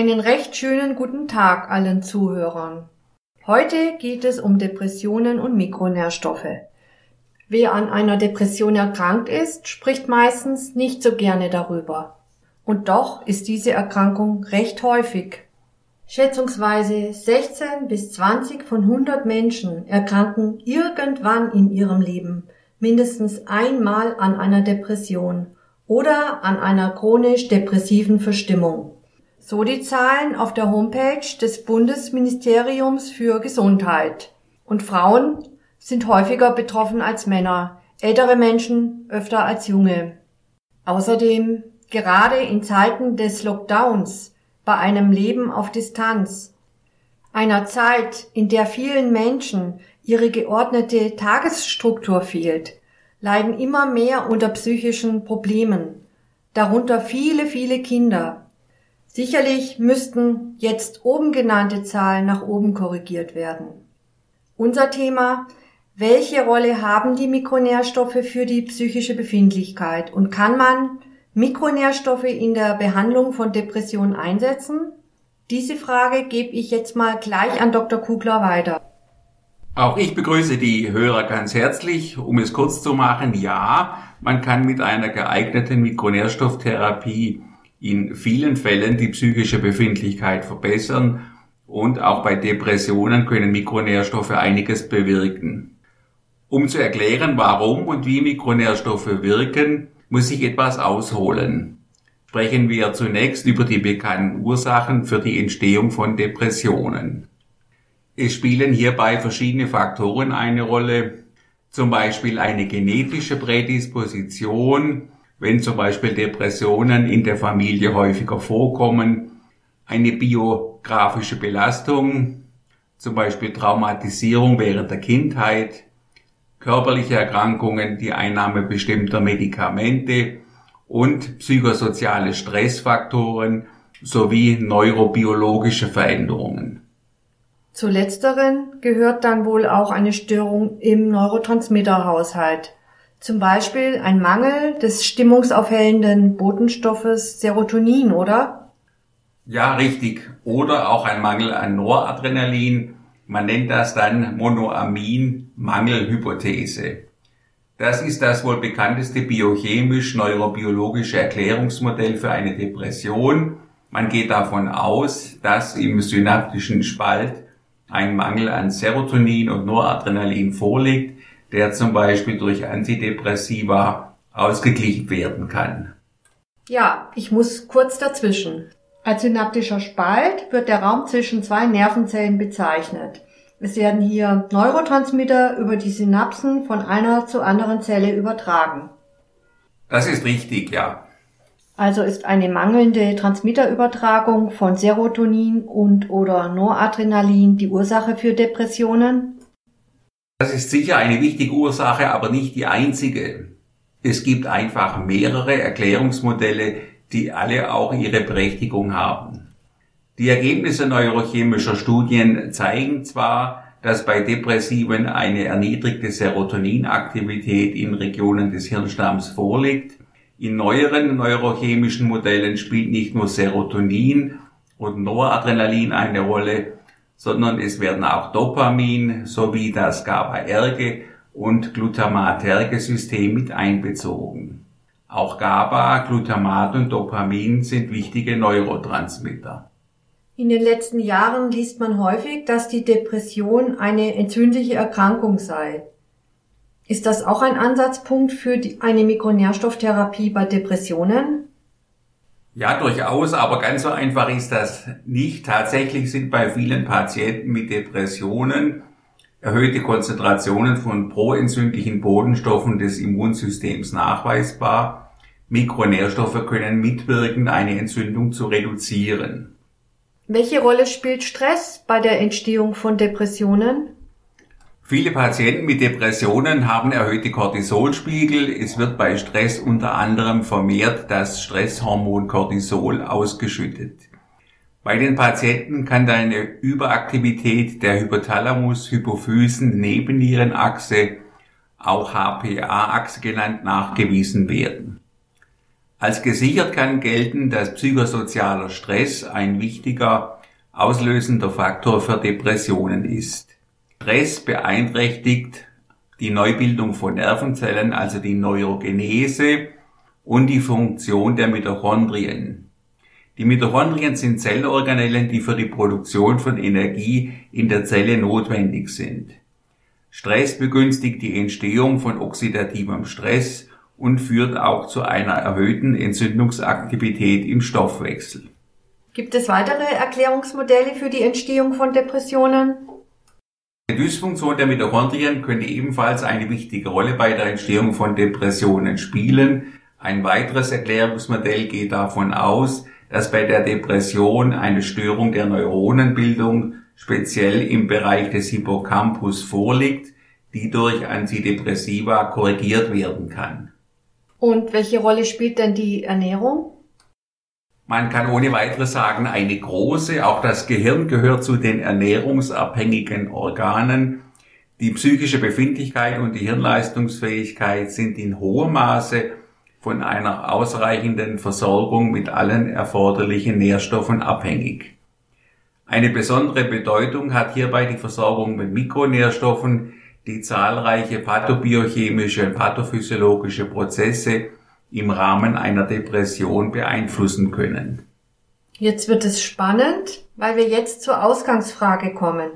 Einen recht schönen guten Tag allen Zuhörern. Heute geht es um Depressionen und Mikronährstoffe. Wer an einer Depression erkrankt ist, spricht meistens nicht so gerne darüber. Und doch ist diese Erkrankung recht häufig. Schätzungsweise 16 bis 20 von 100 Menschen erkranken irgendwann in ihrem Leben mindestens einmal an einer Depression oder an einer chronisch depressiven Verstimmung. So die Zahlen auf der Homepage des Bundesministeriums für Gesundheit. Und Frauen sind häufiger betroffen als Männer, ältere Menschen öfter als junge. Außerdem, gerade in Zeiten des Lockdowns, bei einem Leben auf Distanz, einer Zeit, in der vielen Menschen ihre geordnete Tagesstruktur fehlt, leiden immer mehr unter psychischen Problemen, darunter viele, viele Kinder. Sicherlich müssten jetzt oben genannte Zahlen nach oben korrigiert werden. Unser Thema welche Rolle haben die Mikronährstoffe für die psychische Befindlichkeit und kann man Mikronährstoffe in der Behandlung von Depressionen einsetzen? Diese Frage gebe ich jetzt mal gleich an Dr. Kugler weiter. Auch ich begrüße die Hörer ganz herzlich. Um es kurz zu machen, ja, man kann mit einer geeigneten Mikronährstofftherapie in vielen Fällen die psychische Befindlichkeit verbessern und auch bei Depressionen können Mikronährstoffe einiges bewirken. Um zu erklären, warum und wie Mikronährstoffe wirken, muss ich etwas ausholen. Sprechen wir zunächst über die bekannten Ursachen für die Entstehung von Depressionen. Es spielen hierbei verschiedene Faktoren eine Rolle, zum Beispiel eine genetische Prädisposition, wenn zum Beispiel Depressionen in der Familie häufiger vorkommen, eine biografische Belastung, zum Beispiel Traumatisierung während der Kindheit, körperliche Erkrankungen, die Einnahme bestimmter Medikamente und psychosoziale Stressfaktoren sowie neurobiologische Veränderungen. Zu letzteren gehört dann wohl auch eine Störung im Neurotransmitterhaushalt. Zum Beispiel ein Mangel des stimmungsaufhellenden Botenstoffes Serotonin, oder? Ja, richtig. Oder auch ein Mangel an Noradrenalin. Man nennt das dann Monoamin-Mangelhypothese. Das ist das wohl bekannteste biochemisch-neurobiologische Erklärungsmodell für eine Depression. Man geht davon aus, dass im synaptischen Spalt ein Mangel an Serotonin und Noradrenalin vorliegt, der zum Beispiel durch Antidepressiva ausgeglichen werden kann. Ja, ich muss kurz dazwischen. Als synaptischer Spalt wird der Raum zwischen zwei Nervenzellen bezeichnet. Es werden hier Neurotransmitter über die Synapsen von einer zur anderen Zelle übertragen. Das ist richtig, ja. Also ist eine mangelnde Transmitterübertragung von Serotonin und oder Noradrenalin die Ursache für Depressionen? Das ist sicher eine wichtige Ursache, aber nicht die einzige. Es gibt einfach mehrere Erklärungsmodelle, die alle auch ihre Berechtigung haben. Die Ergebnisse neurochemischer Studien zeigen zwar, dass bei Depressiven eine erniedrigte Serotoninaktivität in Regionen des Hirnstamms vorliegt, in neueren neurochemischen Modellen spielt nicht nur Serotonin und Noradrenalin eine Rolle, sondern es werden auch Dopamin sowie das GABA-Erge und Glutamat-Erge-System mit einbezogen. Auch GABA, Glutamat und Dopamin sind wichtige Neurotransmitter. In den letzten Jahren liest man häufig, dass die Depression eine entzündliche Erkrankung sei. Ist das auch ein Ansatzpunkt für die, eine Mikronährstofftherapie bei Depressionen? Ja, durchaus, aber ganz so einfach ist das nicht. Tatsächlich sind bei vielen Patienten mit Depressionen erhöhte Konzentrationen von proentzündlichen Bodenstoffen des Immunsystems nachweisbar. Mikronährstoffe können mitwirken, eine Entzündung zu reduzieren. Welche Rolle spielt Stress bei der Entstehung von Depressionen? Viele Patienten mit Depressionen haben erhöhte Cortisolspiegel. Es wird bei Stress unter anderem vermehrt das Stresshormon Cortisol ausgeschüttet. Bei den Patienten kann eine Überaktivität der Hypothalamus-Hypophysen-Nebennierenachse, auch HPA-Achse genannt, nachgewiesen werden. Als gesichert kann gelten, dass psychosozialer Stress ein wichtiger auslösender Faktor für Depressionen ist. Stress beeinträchtigt die Neubildung von Nervenzellen, also die Neurogenese und die Funktion der Mitochondrien. Die Mitochondrien sind Zellorganellen, die für die Produktion von Energie in der Zelle notwendig sind. Stress begünstigt die Entstehung von oxidativem Stress und führt auch zu einer erhöhten Entzündungsaktivität im Stoffwechsel. Gibt es weitere Erklärungsmodelle für die Entstehung von Depressionen? Die Dysfunktion der Mitochondrien könnte ebenfalls eine wichtige Rolle bei der Entstehung von Depressionen spielen. Ein weiteres Erklärungsmodell geht davon aus, dass bei der Depression eine Störung der Neuronenbildung speziell im Bereich des Hippocampus vorliegt, die durch Antidepressiva korrigiert werden kann. Und welche Rolle spielt denn die Ernährung? Man kann ohne weiteres sagen, eine große, auch das Gehirn gehört zu den ernährungsabhängigen Organen. Die psychische Befindlichkeit und die Hirnleistungsfähigkeit sind in hohem Maße von einer ausreichenden Versorgung mit allen erforderlichen Nährstoffen abhängig. Eine besondere Bedeutung hat hierbei die Versorgung mit Mikronährstoffen, die zahlreiche pathobiochemische und pathophysiologische Prozesse im Rahmen einer Depression beeinflussen können. Jetzt wird es spannend, weil wir jetzt zur Ausgangsfrage kommen.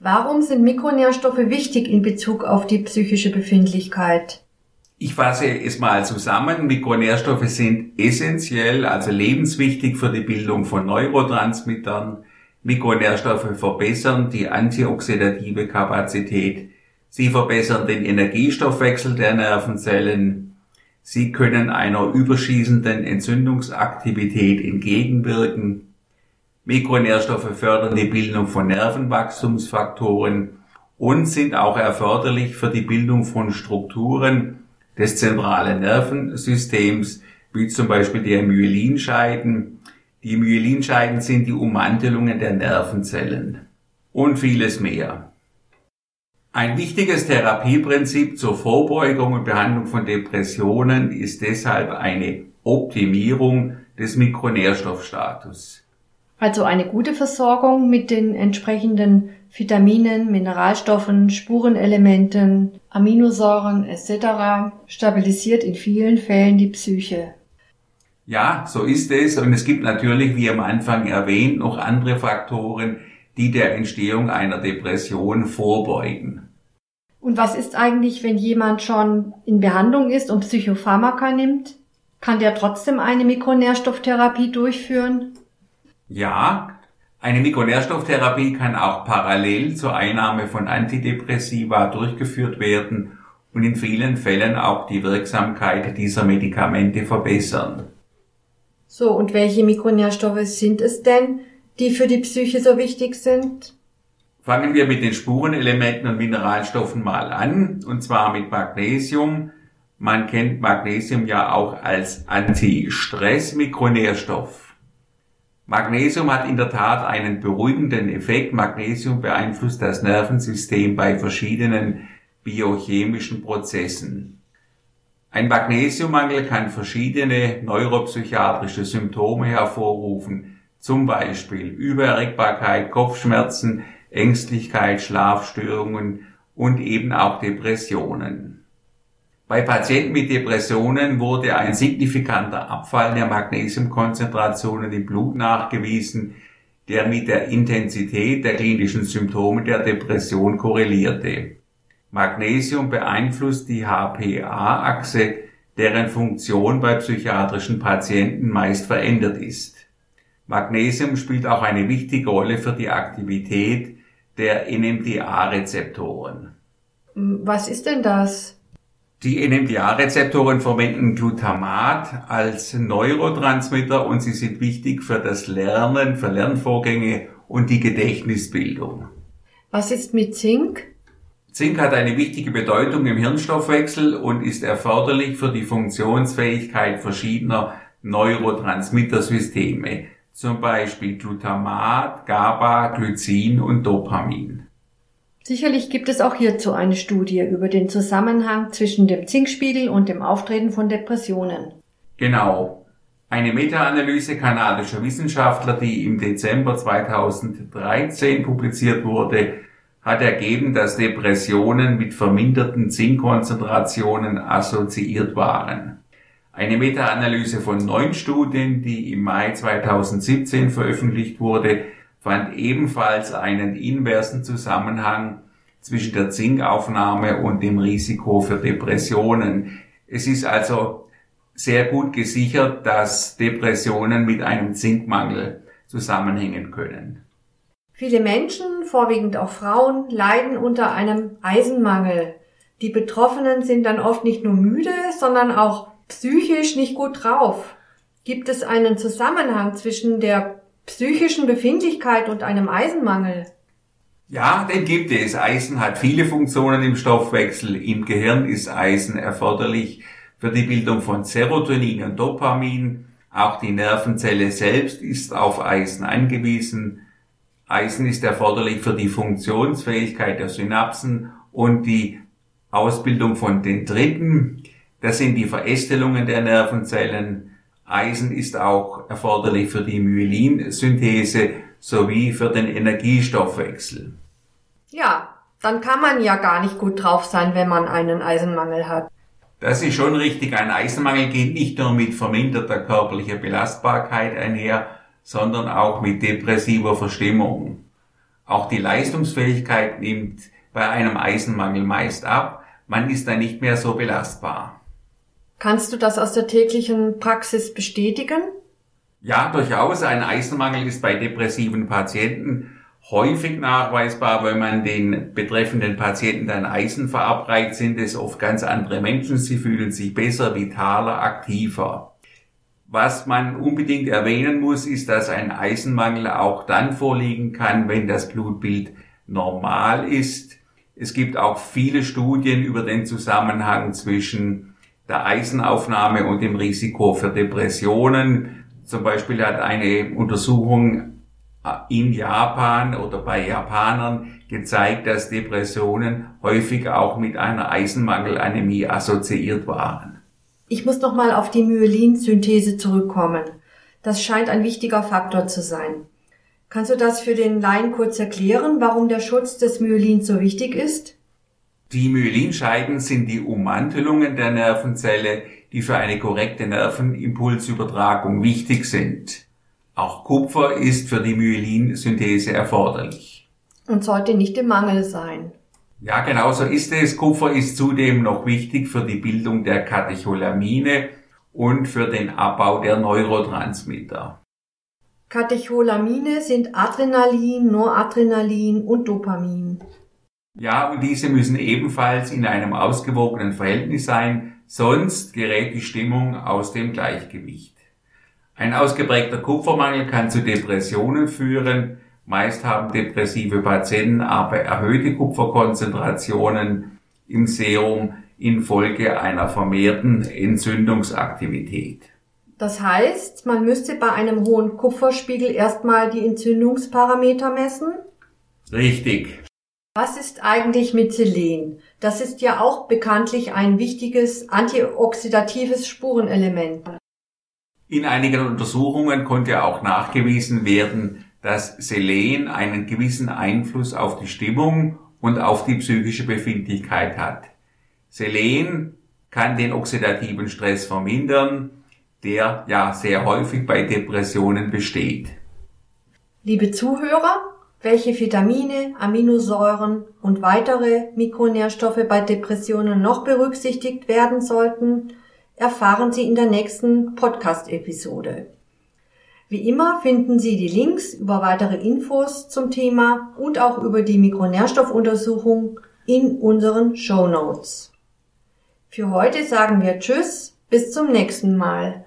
Warum sind Mikronährstoffe wichtig in Bezug auf die psychische Befindlichkeit? Ich fasse es mal zusammen. Mikronährstoffe sind essentiell, also lebenswichtig für die Bildung von Neurotransmittern, Mikronährstoffe verbessern die antioxidative Kapazität. Sie verbessern den Energiestoffwechsel der Nervenzellen. Sie können einer überschießenden Entzündungsaktivität entgegenwirken. Mikronährstoffe fördern die Bildung von Nervenwachstumsfaktoren und sind auch erforderlich für die Bildung von Strukturen des zentralen Nervensystems, wie zum Beispiel der Myelinscheiden, die Myelinscheiden sind die Ummantelungen der Nervenzellen und vieles mehr. Ein wichtiges Therapieprinzip zur Vorbeugung und Behandlung von Depressionen ist deshalb eine Optimierung des Mikronährstoffstatus. Also eine gute Versorgung mit den entsprechenden Vitaminen, Mineralstoffen, Spurenelementen, Aminosäuren etc. stabilisiert in vielen Fällen die Psyche. Ja, so ist es. Und es gibt natürlich, wie am Anfang erwähnt, noch andere Faktoren, die der Entstehung einer Depression vorbeugen. Und was ist eigentlich, wenn jemand schon in Behandlung ist und Psychopharmaka nimmt? Kann der trotzdem eine Mikronährstofftherapie durchführen? Ja, eine Mikronährstofftherapie kann auch parallel zur Einnahme von Antidepressiva durchgeführt werden und in vielen Fällen auch die Wirksamkeit dieser Medikamente verbessern. So, und welche Mikronährstoffe sind es denn, die für die Psyche so wichtig sind? Fangen wir mit den Spurenelementen und Mineralstoffen mal an, und zwar mit Magnesium. Man kennt Magnesium ja auch als Anti-Stress-Mikronährstoff. Magnesium hat in der Tat einen beruhigenden Effekt. Magnesium beeinflusst das Nervensystem bei verschiedenen biochemischen Prozessen. Ein Magnesiummangel kann verschiedene neuropsychiatrische Symptome hervorrufen, zum Beispiel Übererregbarkeit, Kopfschmerzen, Ängstlichkeit, Schlafstörungen und eben auch Depressionen. Bei Patienten mit Depressionen wurde ein signifikanter Abfall der Magnesiumkonzentrationen im Blut nachgewiesen, der mit der Intensität der klinischen Symptome der Depression korrelierte. Magnesium beeinflusst die HPA-Achse, deren Funktion bei psychiatrischen Patienten meist verändert ist. Magnesium spielt auch eine wichtige Rolle für die Aktivität der NMDA-Rezeptoren. Was ist denn das? Die NMDA-Rezeptoren verwenden Glutamat als Neurotransmitter und sie sind wichtig für das Lernen, für Lernvorgänge und die Gedächtnisbildung. Was ist mit Zink? Zink hat eine wichtige Bedeutung im Hirnstoffwechsel und ist erforderlich für die Funktionsfähigkeit verschiedener Neurotransmittersysteme, zum Beispiel Glutamat, GABA, Glycin und Dopamin. Sicherlich gibt es auch hierzu eine Studie über den Zusammenhang zwischen dem Zinkspiegel und dem Auftreten von Depressionen. Genau. Eine Meta-Analyse kanadischer Wissenschaftler, die im Dezember 2013 publiziert wurde, hat ergeben, dass Depressionen mit verminderten Zinkkonzentrationen assoziiert waren. Eine Meta-Analyse von neun Studien, die im Mai 2017 veröffentlicht wurde, fand ebenfalls einen inversen Zusammenhang zwischen der Zinkaufnahme und dem Risiko für Depressionen. Es ist also sehr gut gesichert, dass Depressionen mit einem Zinkmangel zusammenhängen können. Viele Menschen, vorwiegend auch Frauen, leiden unter einem Eisenmangel. Die Betroffenen sind dann oft nicht nur müde, sondern auch psychisch nicht gut drauf. Gibt es einen Zusammenhang zwischen der psychischen Befindlichkeit und einem Eisenmangel? Ja, den gibt es. Eisen hat viele Funktionen im Stoffwechsel. Im Gehirn ist Eisen erforderlich für die Bildung von Serotonin und Dopamin. Auch die Nervenzelle selbst ist auf Eisen angewiesen. Eisen ist erforderlich für die Funktionsfähigkeit der Synapsen und die Ausbildung von Dendriten. Das sind die Verästelungen der Nervenzellen. Eisen ist auch erforderlich für die Myelinsynthese sowie für den Energiestoffwechsel. Ja, dann kann man ja gar nicht gut drauf sein, wenn man einen Eisenmangel hat. Das ist schon richtig. Ein Eisenmangel geht nicht nur mit verminderter körperlicher Belastbarkeit einher, sondern auch mit depressiver Verstimmung. Auch die Leistungsfähigkeit nimmt bei einem Eisenmangel meist ab. Man ist dann nicht mehr so belastbar. Kannst du das aus der täglichen Praxis bestätigen? Ja, durchaus. Ein Eisenmangel ist bei depressiven Patienten häufig nachweisbar, wenn man den betreffenden Patienten dann Eisen verabreicht, sind es oft ganz andere Menschen. Sie fühlen sich besser, vitaler, aktiver. Was man unbedingt erwähnen muss, ist, dass ein Eisenmangel auch dann vorliegen kann, wenn das Blutbild normal ist. Es gibt auch viele Studien über den Zusammenhang zwischen der Eisenaufnahme und dem Risiko für Depressionen. Zum Beispiel hat eine Untersuchung in Japan oder bei Japanern gezeigt, dass Depressionen häufig auch mit einer Eisenmangelanämie assoziiert waren. Ich muss nochmal auf die Myelinsynthese zurückkommen. Das scheint ein wichtiger Faktor zu sein. Kannst du das für den Laien kurz erklären, warum der Schutz des Myelins so wichtig ist? Die Myelinscheiden sind die Ummantelungen der Nervenzelle, die für eine korrekte Nervenimpulsübertragung wichtig sind. Auch Kupfer ist für die Myelinsynthese erforderlich. Und sollte nicht im Mangel sein. Ja, genau so ist es. Kupfer ist zudem noch wichtig für die Bildung der Katecholamine und für den Abbau der Neurotransmitter. Katecholamine sind Adrenalin, Noradrenalin und Dopamin. Ja, und diese müssen ebenfalls in einem ausgewogenen Verhältnis sein, sonst gerät die Stimmung aus dem Gleichgewicht. Ein ausgeprägter Kupfermangel kann zu Depressionen führen. Meist haben depressive Patienten aber erhöhte Kupferkonzentrationen im Serum infolge einer vermehrten Entzündungsaktivität. Das heißt, man müsste bei einem hohen Kupferspiegel erstmal die Entzündungsparameter messen? Richtig. Was ist eigentlich mit Selen? Das ist ja auch bekanntlich ein wichtiges antioxidatives Spurenelement. In einigen Untersuchungen konnte auch nachgewiesen werden, dass Selen einen gewissen Einfluss auf die Stimmung und auf die psychische Befindlichkeit hat. Selen kann den oxidativen Stress vermindern, der ja sehr häufig bei Depressionen besteht. Liebe Zuhörer, welche Vitamine, Aminosäuren und weitere Mikronährstoffe bei Depressionen noch berücksichtigt werden sollten, erfahren Sie in der nächsten Podcast-Episode. Wie immer finden Sie die Links über weitere Infos zum Thema und auch über die Mikronährstoffuntersuchung in unseren Show Notes. Für heute sagen wir Tschüss, bis zum nächsten Mal.